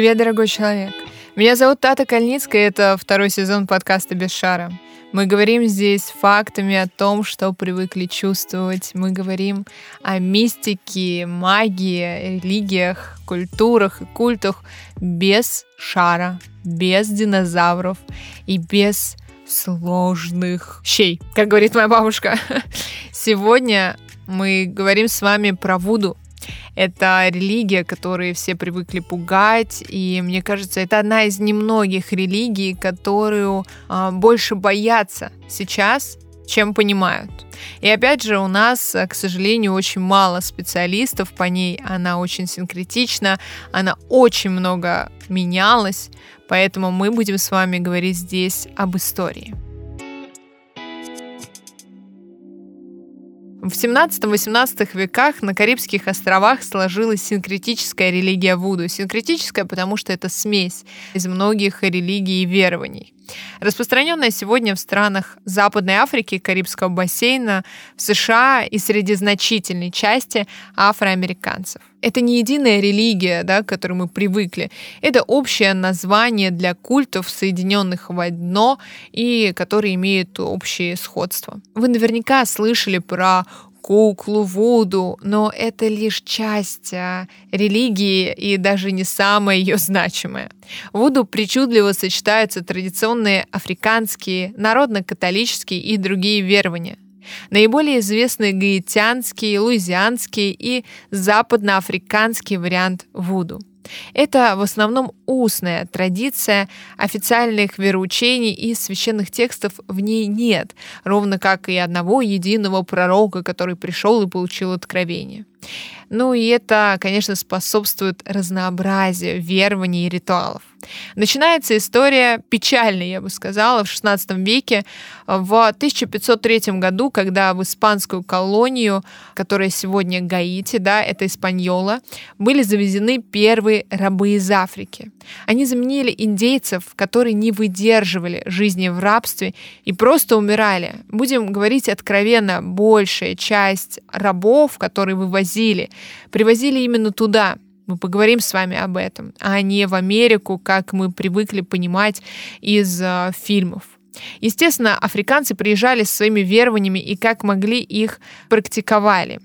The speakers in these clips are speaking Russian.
Привет, дорогой человек. Меня зовут Тата Кальницкая, и это второй сезон подкаста «Без шара». Мы говорим здесь фактами о том, что привыкли чувствовать. Мы говорим о мистике, магии, религиях, культурах и культах без шара, без динозавров и без сложных щей, как говорит моя бабушка. Сегодня мы говорим с вами про Вуду, это религия, которой все привыкли пугать, и мне кажется, это одна из немногих религий, которую э, больше боятся сейчас, чем понимают. И опять же, у нас, к сожалению, очень мало специалистов по ней. Она очень синкретична, она очень много менялась, поэтому мы будем с вами говорить здесь об истории. В 17-18 веках на Карибских островах сложилась синкретическая религия Вуду. Синкретическая, потому что это смесь из многих религий и верований. Распространенная сегодня в странах Западной Африки, Карибского бассейна, в США и среди значительной части афроамериканцев. Это не единая религия, да, к которой мы привыкли. Это общее название для культов, соединенных в одно и которые имеют общее сходство. Вы наверняка слышали про куклу, Вуду, но это лишь часть а, религии и даже не самая ее значимая. Вуду причудливо сочетаются традиционные африканские, народно-католические и другие верования. Наиболее известны гаитянский, луизианский и западноафриканский вариант Вуду – это в основном устная традиция, официальных вероучений и священных текстов в ней нет, ровно как и одного единого пророка, который пришел и получил откровение. Ну и это, конечно, способствует разнообразию верований и ритуалов. Начинается история печальная, я бы сказала, в XVI веке. В 1503 году, когда в испанскую колонию, которая сегодня Гаити, да, это Испаньола, были завезены первые рабы из Африки. Они заменили индейцев, которые не выдерживали жизни в рабстве и просто умирали. Будем говорить откровенно, большая часть рабов, которые вывозили, привозили именно туда, мы поговорим с вами об этом, а не в Америку, как мы привыкли понимать из э, фильмов. Естественно, африканцы приезжали с своими верованиями и как могли их практиковали.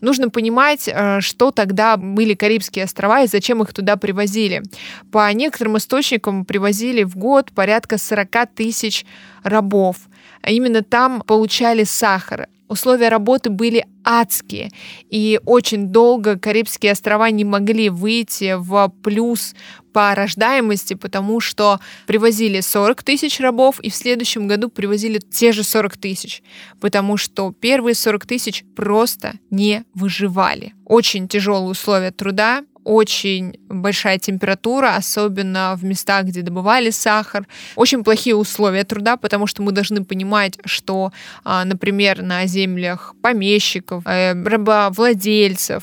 Нужно понимать, э, что тогда были Карибские острова и зачем их туда привозили. По некоторым источникам привозили в год порядка 40 тысяч рабов. А именно там получали сахар. Условия работы были адские, и очень долго Карибские острова не могли выйти в плюс по рождаемости, потому что привозили 40 тысяч рабов, и в следующем году привозили те же 40 тысяч, потому что первые 40 тысяч просто не выживали. Очень тяжелые условия труда, очень большая температура, особенно в местах, где добывали сахар. Очень плохие условия труда, потому что мы должны понимать, что, а, например, на землях помещиков, э, рабовладельцев,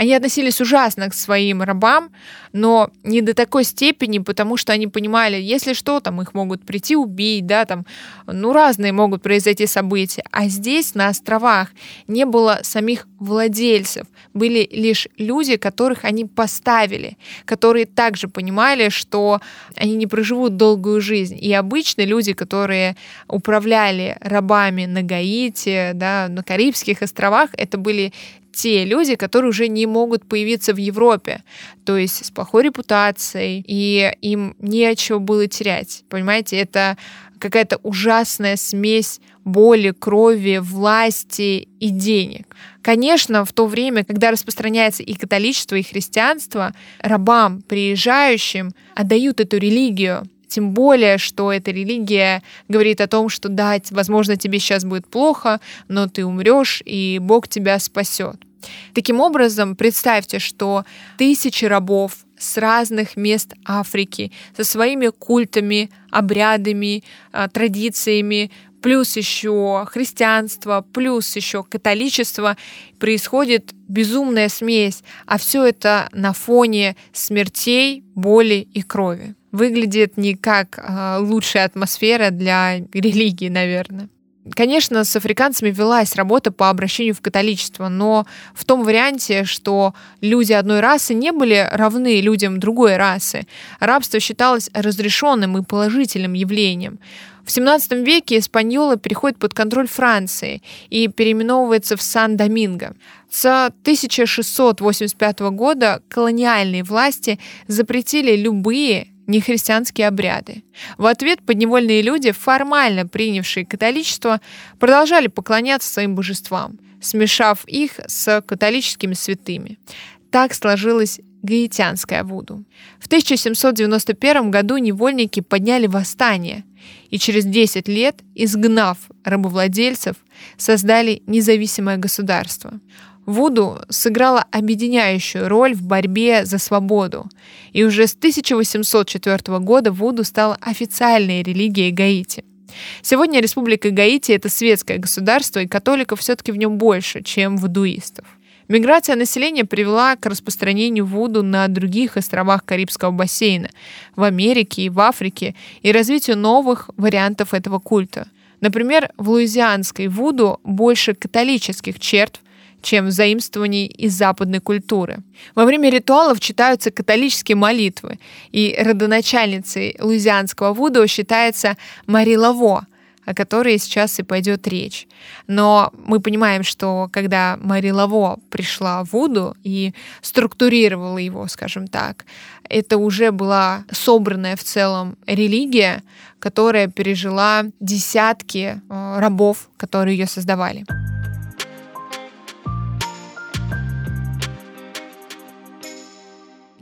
они относились ужасно к своим рабам, но не до такой степени, потому что они понимали, если что, там их могут прийти убить, да, там, ну, разные могут произойти события. А здесь, на островах, не было самих владельцев, были лишь люди, которых они поставили, которые также понимали, что они не проживут долгую жизнь. И обычно люди, которые управляли рабами на Гаити, да, на Карибских островах, это были те люди, которые уже не могут появиться в Европе, то есть с плохой репутацией, и им нечего было терять. Понимаете, это какая-то ужасная смесь боли, крови, власти и денег. Конечно, в то время, когда распространяется и католичество, и христианство, рабам, приезжающим, отдают эту религию, тем более, что эта религия говорит о том, что да, возможно, тебе сейчас будет плохо, но ты умрешь, и Бог тебя спасет. Таким образом, представьте, что тысячи рабов с разных мест Африки, со своими культами, обрядами, а, традициями, плюс еще христианство, плюс еще католичество, происходит безумная смесь, а все это на фоне смертей, боли и крови выглядит не как э, лучшая атмосфера для религии, наверное. Конечно, с африканцами велась работа по обращению в католичество, но в том варианте, что люди одной расы не были равны людям другой расы, рабство считалось разрешенным и положительным явлением. В XVII веке Испаньола переходит под контроль Франции и переименовывается в Сан-Доминго. С 1685 года колониальные власти запретили любые нехристианские обряды. В ответ подневольные люди, формально принявшие католичество, продолжали поклоняться своим божествам, смешав их с католическими святыми. Так сложилась гаитянская Вуду. В 1791 году невольники подняли восстание и через 10 лет, изгнав рабовладельцев, создали независимое государство. Вуду сыграла объединяющую роль в борьбе за свободу, и уже с 1804 года Вуду стала официальной религией Гаити. Сегодня Республика Гаити — это светское государство, и католиков все-таки в нем больше, чем вудуистов. Миграция населения привела к распространению Вуду на других островах Карибского бассейна, в Америке и в Африке, и развитию новых вариантов этого культа. Например, в луизианской Вуду больше католических черт, чем заимствований из западной культуры. Во время ритуалов читаются католические молитвы, и родоначальницей луизианского Вуду считается Мари Лаво, о которой сейчас и пойдет речь. Но мы понимаем, что когда Мари Лаво пришла в Вуду и структурировала его, скажем так, это уже была собранная в целом религия, которая пережила десятки э, рабов, которые ее создавали.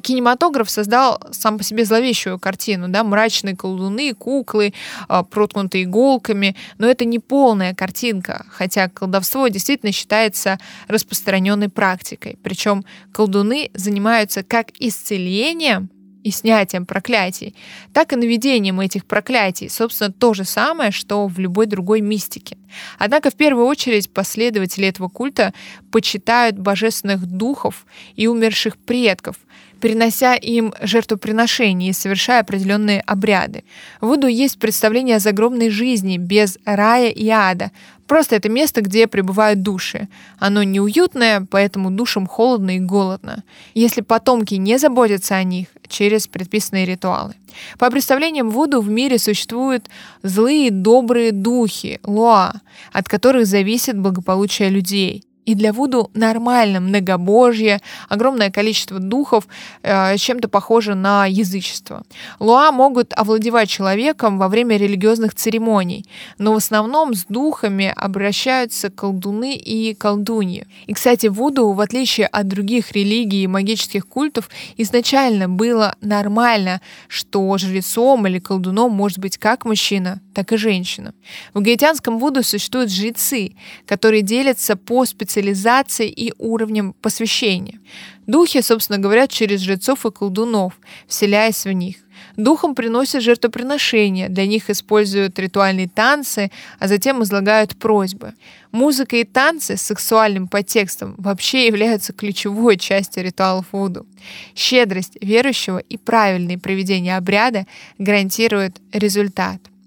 Кинематограф создал сам по себе зловещую картину, да, мрачные колдуны, куклы, а, проткнутые иголками, но это не полная картинка, хотя колдовство действительно считается распространенной практикой. Причем колдуны занимаются как исцелением и снятием проклятий, так и наведением этих проклятий. Собственно, то же самое, что в любой другой мистике. Однако в первую очередь последователи этого культа почитают божественных духов и умерших предков, перенося им жертвоприношения и совершая определенные обряды. В Вуду есть представление о загробной жизни без рая и ада. Просто это место, где пребывают души. Оно неуютное, поэтому душам холодно и голодно. Если потомки не заботятся о них через предписанные ритуалы. По представлениям Вуду в мире существуют злые добрые духи, лоа, от которых зависит благополучие людей. И для Вуду нормально многобожье, огромное количество духов, э, чем-то похоже на язычество. Луа могут овладевать человеком во время религиозных церемоний, но в основном с духами обращаются колдуны и колдуньи. И, кстати, Вуду, в отличие от других религий и магических культов, изначально было нормально, что жрецом или колдуном может быть как мужчина, так и женщина. В гаитянском Вуду существуют жрецы, которые делятся по специальности специализацией и уровнем посвящения. Духи, собственно говоря, через жрецов и колдунов, вселяясь в них. Духом приносят жертвоприношения, для них используют ритуальные танцы, а затем излагают просьбы. Музыка и танцы с сексуальным подтекстом вообще являются ключевой частью ритуалов Вуду. Щедрость верующего и правильное проведение обряда гарантируют результат –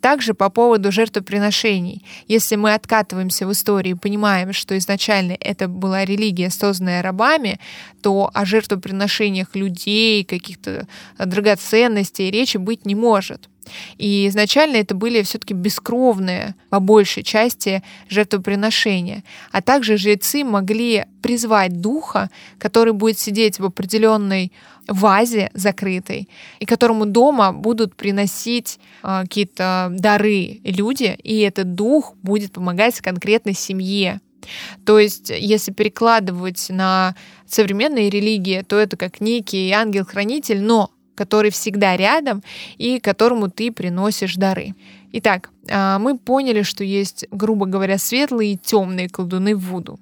также по поводу жертвоприношений. Если мы откатываемся в историю и понимаем, что изначально это была религия, созданная рабами, то о жертвоприношениях людей, каких-то драгоценностей речи быть не может. И изначально это были все-таки бескровные, по большей части, жертвоприношения. А также жрецы могли призвать духа, который будет сидеть в определенной вазе закрытой, и которому дома будут приносить э, какие-то дары люди, и этот дух будет помогать конкретной семье. То есть, если перекладывать на современные религии, то это как некий ангел-хранитель, но который всегда рядом и которому ты приносишь дары. Итак, а, мы поняли, что есть, грубо говоря, светлые и темные колдуны в Вуду.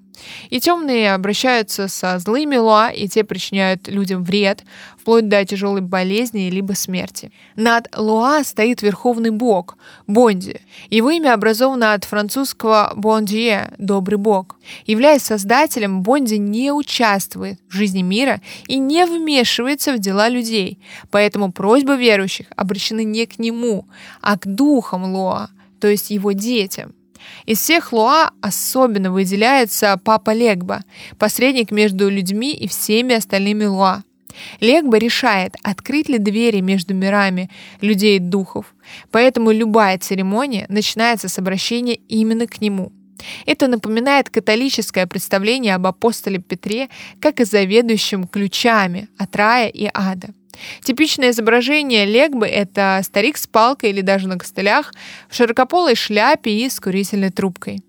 И темные обращаются со злыми луа, и те причиняют людям вред, вплоть до тяжелой болезни либо смерти. Над луа стоит верховный бог, Бонди. Его имя образовано от французского «бондие» — «добрый бог». Являясь создателем, Бонди не участвует в жизни мира и не вмешивается в дела людей, поэтому просьбы верующих обращены не к нему, а к духам луа, то есть его детям. Из всех луа особенно выделяется Папа Легба, посредник между людьми и всеми остальными луа. Легба решает, открыть ли двери между мирами людей и духов, поэтому любая церемония начинается с обращения именно к нему. Это напоминает католическое представление об апостоле Петре как о заведующем ключами от рая и ада. Типичное изображение Легбы — это старик с палкой или даже на костылях, в широкополой шляпе и с курительной трубкой.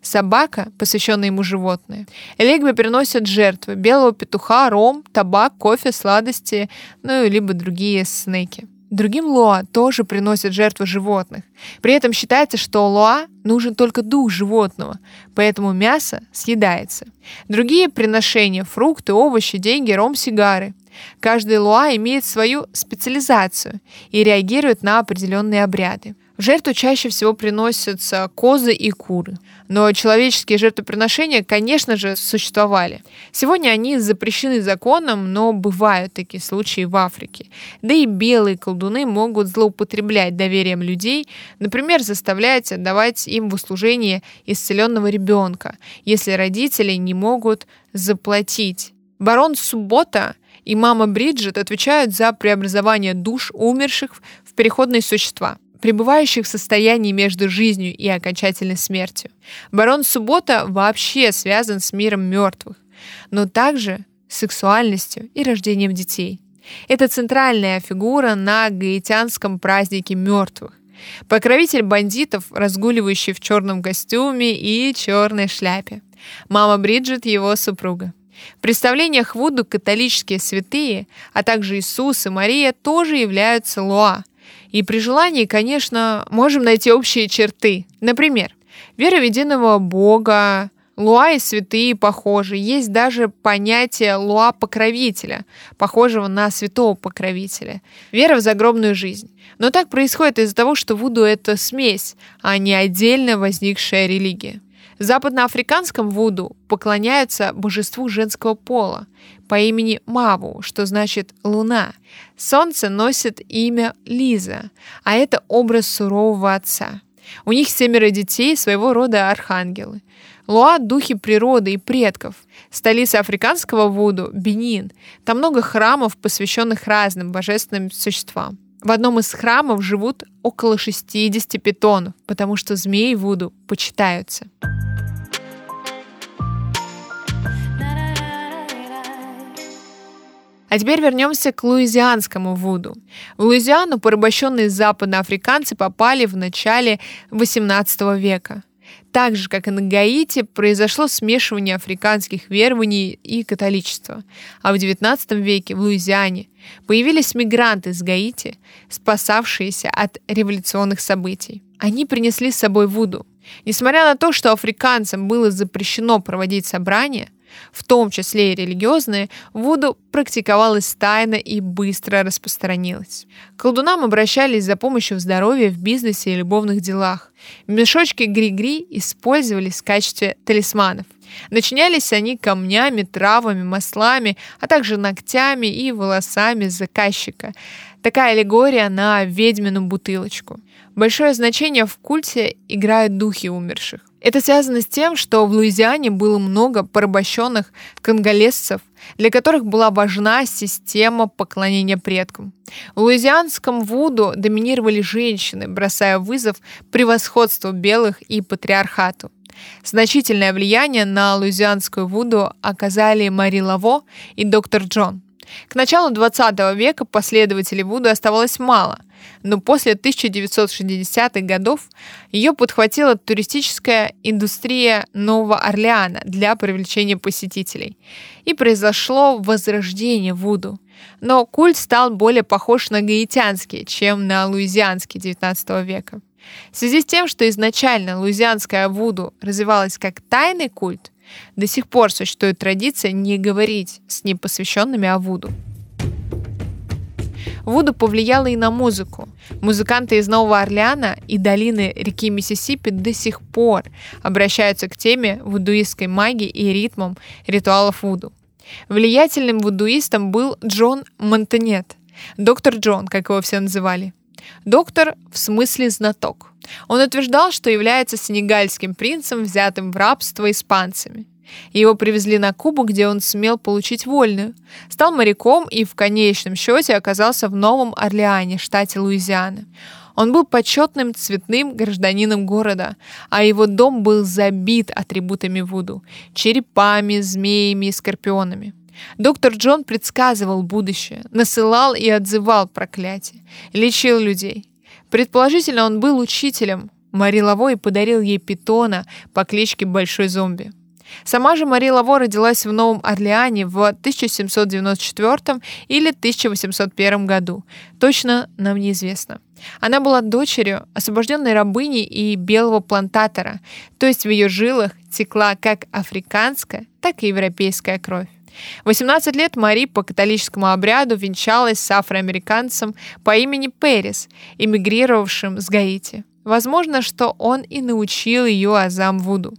Собака, посвященная ему животное. Легбе приносят жертвы — белого петуха, ром, табак, кофе, сладости, ну, либо другие снеки. Другим лоа тоже приносят жертвы животных. При этом считается, что лоа нужен только дух животного, поэтому мясо съедается. Другие приношения – фрукты, овощи, деньги, ром, сигары. Каждый луа имеет свою специализацию и реагирует на определенные обряды. В жертву чаще всего приносятся козы и куры. Но человеческие жертвоприношения, конечно же, существовали. Сегодня они запрещены законом, но бывают такие случаи в Африке. Да и белые колдуны могут злоупотреблять доверием людей, например, заставлять отдавать им в услужение исцеленного ребенка, если родители не могут заплатить. Барон Суббота и мама Бриджит отвечают за преобразование душ умерших в переходные существа пребывающих в состоянии между жизнью и окончательной смертью. Барон Суббота вообще связан с миром мертвых, но также с сексуальностью и рождением детей. Это центральная фигура на гаитянском празднике мертвых. Покровитель бандитов, разгуливающий в черном костюме и черной шляпе. Мама Бриджит его супруга. В представлениях Вуду католические святые, а также Иисус и Мария тоже являются луа. И при желании, конечно, можем найти общие черты. Например, вера в единого Бога, Луа и святые похожи. Есть даже понятие луа-покровителя, похожего на святого покровителя. Вера в загробную жизнь. Но так происходит из-за того, что Вуду — это смесь, а не отдельно возникшая религия. В западноафриканском Вуду поклоняются божеству женского пола по имени Маву, что значит «луна». Солнце носит имя Лиза, а это образ сурового отца. У них семеро детей, своего рода архангелы. Луа – духи природы и предков. Столица африканского Вуду – Бенин. Там много храмов, посвященных разным божественным существам. В одном из храмов живут около 60 питонов, потому что змеи Вуду почитаются. А теперь вернемся к луизианскому вуду. В Луизиану порабощенные западноафриканцы попали в начале XVIII века. Так же, как и на Гаити, произошло смешивание африканских верований и католичества. А в XIX веке в Луизиане появились мигранты с Гаити, спасавшиеся от революционных событий. Они принесли с собой вуду. Несмотря на то, что африканцам было запрещено проводить собрания, в том числе и религиозные, Вуду практиковалась тайно и быстро распространилась. К колдунам обращались за помощью в здоровье, в бизнесе и любовных делах. Мешочки гри-гри использовались в качестве талисманов. Начинялись они камнями, травами, маслами, а также ногтями и волосами заказчика. Такая аллегория на ведьмину бутылочку. Большое значение в культе играют духи умерших. Это связано с тем, что в Луизиане было много порабощенных конголезцев, для которых была важна система поклонения предкам. В луизианском Вуду доминировали женщины, бросая вызов превосходству белых и патриархату. Значительное влияние на луизианскую Вуду оказали Мари Лаво и доктор Джон. К началу 20 века последователей Вуду оставалось мало, но после 1960-х годов ее подхватила туристическая индустрия Нового Орлеана для привлечения посетителей. И произошло возрождение Вуду. Но культ стал более похож на гаитянский, чем на луизианский XIX века. В связи с тем, что изначально луизианская Вуду развивалась как тайный культ, до сих пор существует традиция не говорить с непосвященными о Вуду. Вуду повлияло и на музыку. Музыканты из Нового Орлеана и долины реки Миссисипи до сих пор обращаются к теме вудуистской магии и ритмам ритуалов Вуду. Влиятельным вудуистом был Джон Монтанет, доктор Джон, как его все называли. Доктор в смысле знаток. Он утверждал, что является сенегальским принцем, взятым в рабство испанцами. Его привезли на Кубу, где он смел получить вольную. Стал моряком и в конечном счете оказался в Новом Орлеане, штате Луизиана. Он был почетным цветным гражданином города, а его дом был забит атрибутами Вуду – черепами, змеями и скорпионами. Доктор Джон предсказывал будущее, насылал и отзывал проклятие, лечил людей. Предположительно, он был учителем. Мари Лавой подарил ей питона по кличке Большой зомби. Сама же Мария Лаво родилась в Новом Орлеане в 1794 или 1801 году. Точно нам неизвестно. Она была дочерью освобожденной рабыни и белого плантатора, то есть в ее жилах текла как африканская, так и европейская кровь. В 18 лет Мари по католическому обряду венчалась с афроамериканцем по имени Перес, эмигрировавшим с Гаити. Возможно, что он и научил ее азам Вуду.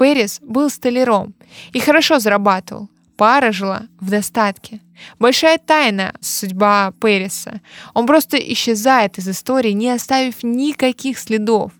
Перес был столяром и хорошо зарабатывал. Пара жила в достатке. Большая тайна судьба Переса. Он просто исчезает из истории, не оставив никаких следов.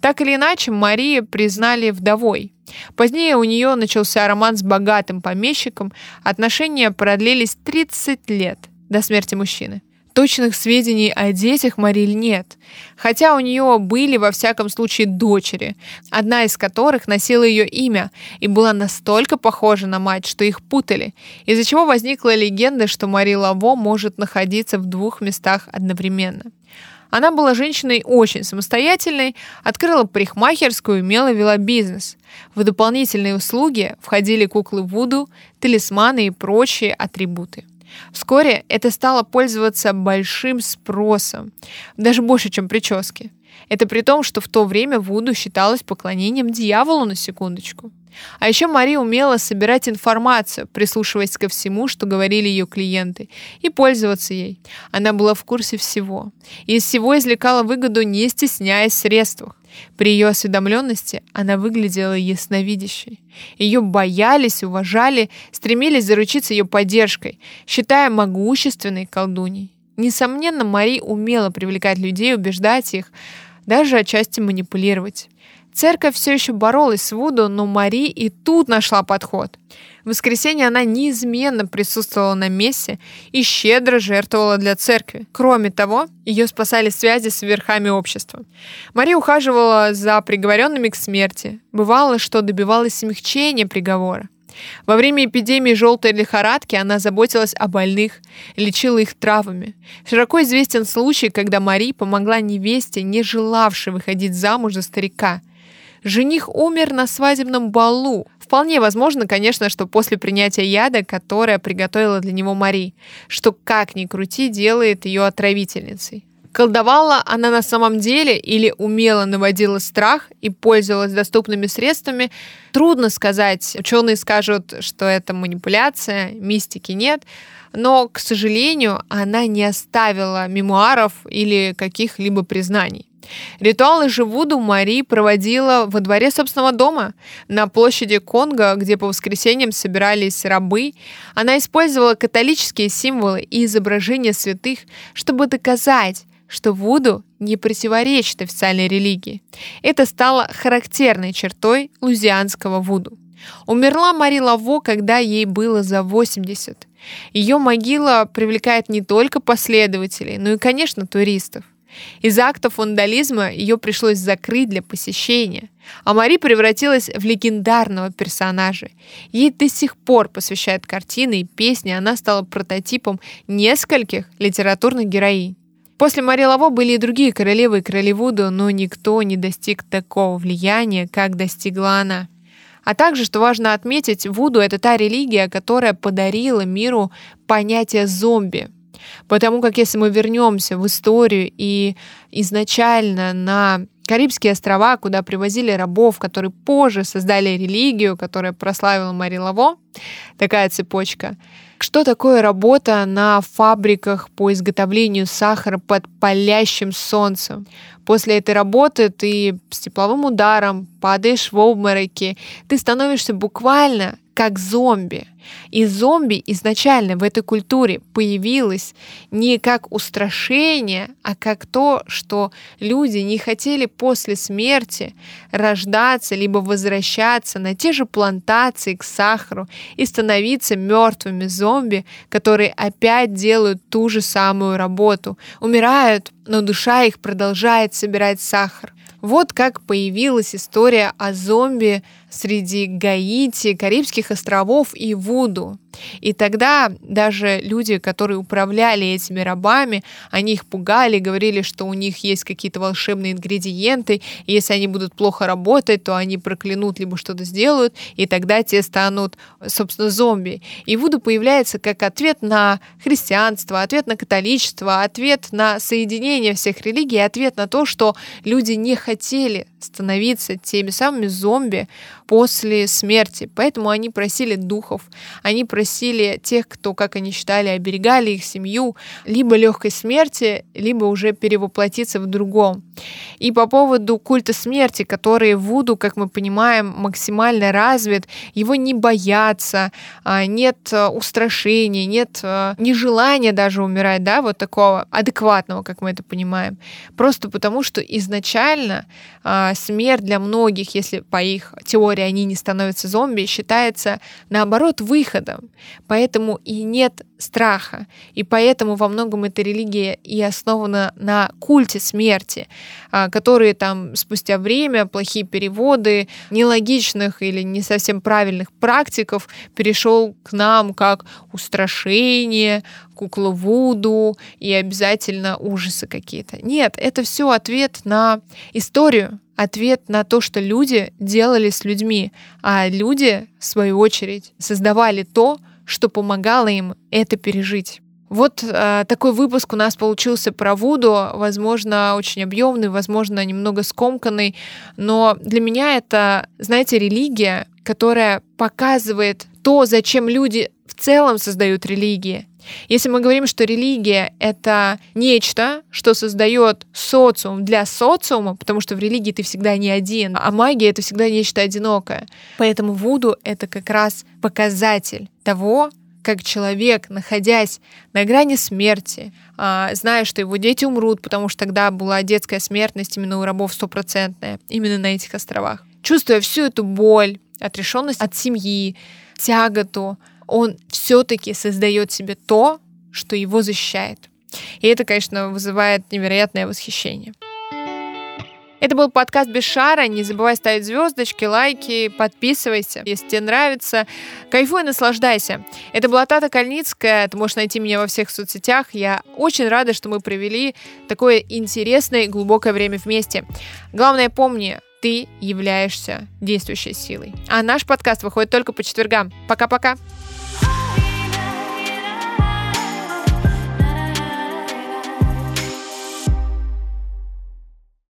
Так или иначе, Мария признали вдовой. Позднее у нее начался роман с богатым помещиком. Отношения продлились 30 лет до смерти мужчины. Точных сведений о детях Мариль нет, хотя у нее были во всяком случае дочери, одна из которых носила ее имя и была настолько похожа на мать, что их путали, из-за чего возникла легенда, что Мари Лаво может находиться в двух местах одновременно. Она была женщиной очень самостоятельной, открыла парикмахерскую, имела вела бизнес. В дополнительные услуги входили куклы Вуду, талисманы и прочие атрибуты. Вскоре это стало пользоваться большим спросом, даже больше, чем прически. Это при том, что в то время Вуду считалось поклонением дьяволу на секундочку. А еще Мария умела собирать информацию, прислушиваясь ко всему, что говорили ее клиенты, и пользоваться ей. Она была в курсе всего. И из всего извлекала выгоду, не стесняясь в средствах. При ее осведомленности она выглядела ясновидящей. Ее боялись, уважали, стремились заручиться ее поддержкой, считая могущественной колдуней. Несомненно, Мари умела привлекать людей, убеждать их, даже отчасти манипулировать. Церковь все еще боролась с Вуду, но Мари и тут нашла подход. В воскресенье она неизменно присутствовала на мессе и щедро жертвовала для церкви. Кроме того, ее спасали связи с верхами общества. Мари ухаживала за приговоренными к смерти. Бывало, что добивалась смягчения приговора. Во время эпидемии желтой лихорадки она заботилась о больных, лечила их травами. Широко известен случай, когда Мари помогла невесте, не желавшей выходить замуж за старика – Жених умер на свадебном балу. Вполне возможно, конечно, что после принятия яда, которое приготовила для него Мари, что как ни крути делает ее отравительницей. Колдовала она на самом деле или умело наводила страх и пользовалась доступными средствами, трудно сказать. Ученые скажут, что это манипуляция, мистики нет. Но, к сожалению, она не оставила мемуаров или каких-либо признаний. Ритуалы же Вуду Мари проводила во дворе собственного дома, на площади Конго, где по воскресеньям собирались рабы. Она использовала католические символы и изображения святых, чтобы доказать, что Вуду не противоречит официальной религии. Это стало характерной чертой лузианского Вуду. Умерла Мари Лаво, когда ей было за 80. Ее могила привлекает не только последователей, но и, конечно, туристов. Из-за актов вандализма ее пришлось закрыть для посещения, а Мари превратилась в легендарного персонажа. Ей до сих пор посвящают картины и песни, она стала прототипом нескольких литературных героинь. После Мари Лаво были и другие королевы и но никто не достиг такого влияния, как достигла она. А также, что важно отметить, Вуду — это та религия, которая подарила миру понятие зомби — Потому как если мы вернемся в историю и изначально на Карибские острова, куда привозили рабов, которые позже создали религию, которая прославила Мари Лаво, такая цепочка. Что такое работа на фабриках по изготовлению сахара под палящим солнцем? После этой работы ты с тепловым ударом падаешь в обмороки, ты становишься буквально как зомби. И зомби изначально в этой культуре появилось не как устрашение, а как то, что люди не хотели после смерти рождаться либо возвращаться на те же плантации к сахару и становиться мертвыми зомби, которые опять делают ту же самую работу, умирают, но душа их продолжает собирать сахар. Вот как появилась история о зомби среди Гаити, Карибских островов и Вуду. И тогда даже люди, которые управляли этими рабами, они их пугали, говорили, что у них есть какие-то волшебные ингредиенты, и если они будут плохо работать, то они проклянут, либо что-то сделают, и тогда те станут, собственно, зомби. И Вуду появляется как ответ на христианство, ответ на католичество, ответ на соединение всех религий, ответ на то, что люди не хотели становиться теми самыми зомби после смерти. Поэтому они просили духов, они просили тех, кто, как они считали, оберегали их семью, либо легкой смерти, либо уже перевоплотиться в другом. И по поводу культа смерти, который в Вуду, как мы понимаем, максимально развит, его не боятся, а, нет а, устрашения, нет а, нежелания даже умирать, да, вот такого адекватного, как мы это понимаем. Просто потому, что изначально смерть для многих, если по их теории они не становятся зомби, считается наоборот выходом. Поэтому и нет страха. И поэтому во многом эта религия и основана на культе смерти, а, которые там спустя время, плохие переводы, нелогичных или не совсем правильных практиков перешел к нам как устрашение, кукла Вуду и обязательно ужасы какие-то. Нет, это все ответ на историю, ответ на то, что люди делали с людьми, а люди, в свою очередь, создавали то, что помогало им это пережить. Вот э, такой выпуск у нас получился про Вуду, возможно, очень объемный, возможно, немного скомканный, но для меня это, знаете, религия, которая показывает то, зачем люди в целом создают религии. Если мы говорим, что религия — это нечто, что создает социум для социума, потому что в религии ты всегда не один, а магия — это всегда нечто одинокое. Поэтому Вуду — это как раз показатель того, как человек, находясь на грани смерти, а, зная, что его дети умрут, потому что тогда была детская смертность именно у рабов стопроцентная, именно на этих островах, чувствуя всю эту боль, отрешенность от семьи, тяготу, он все-таки создает себе то, что его защищает. И это, конечно, вызывает невероятное восхищение. Это был подкаст без шара. Не забывай ставить звездочки, лайки, подписывайся, если тебе нравится. Кайфуй, наслаждайся. Это была Тата Кальницкая. Ты можешь найти меня во всех соцсетях. Я очень рада, что мы провели такое интересное и глубокое время вместе. Главное, помни, ты являешься действующей силой. А наш подкаст выходит только по четвергам. Пока-пока.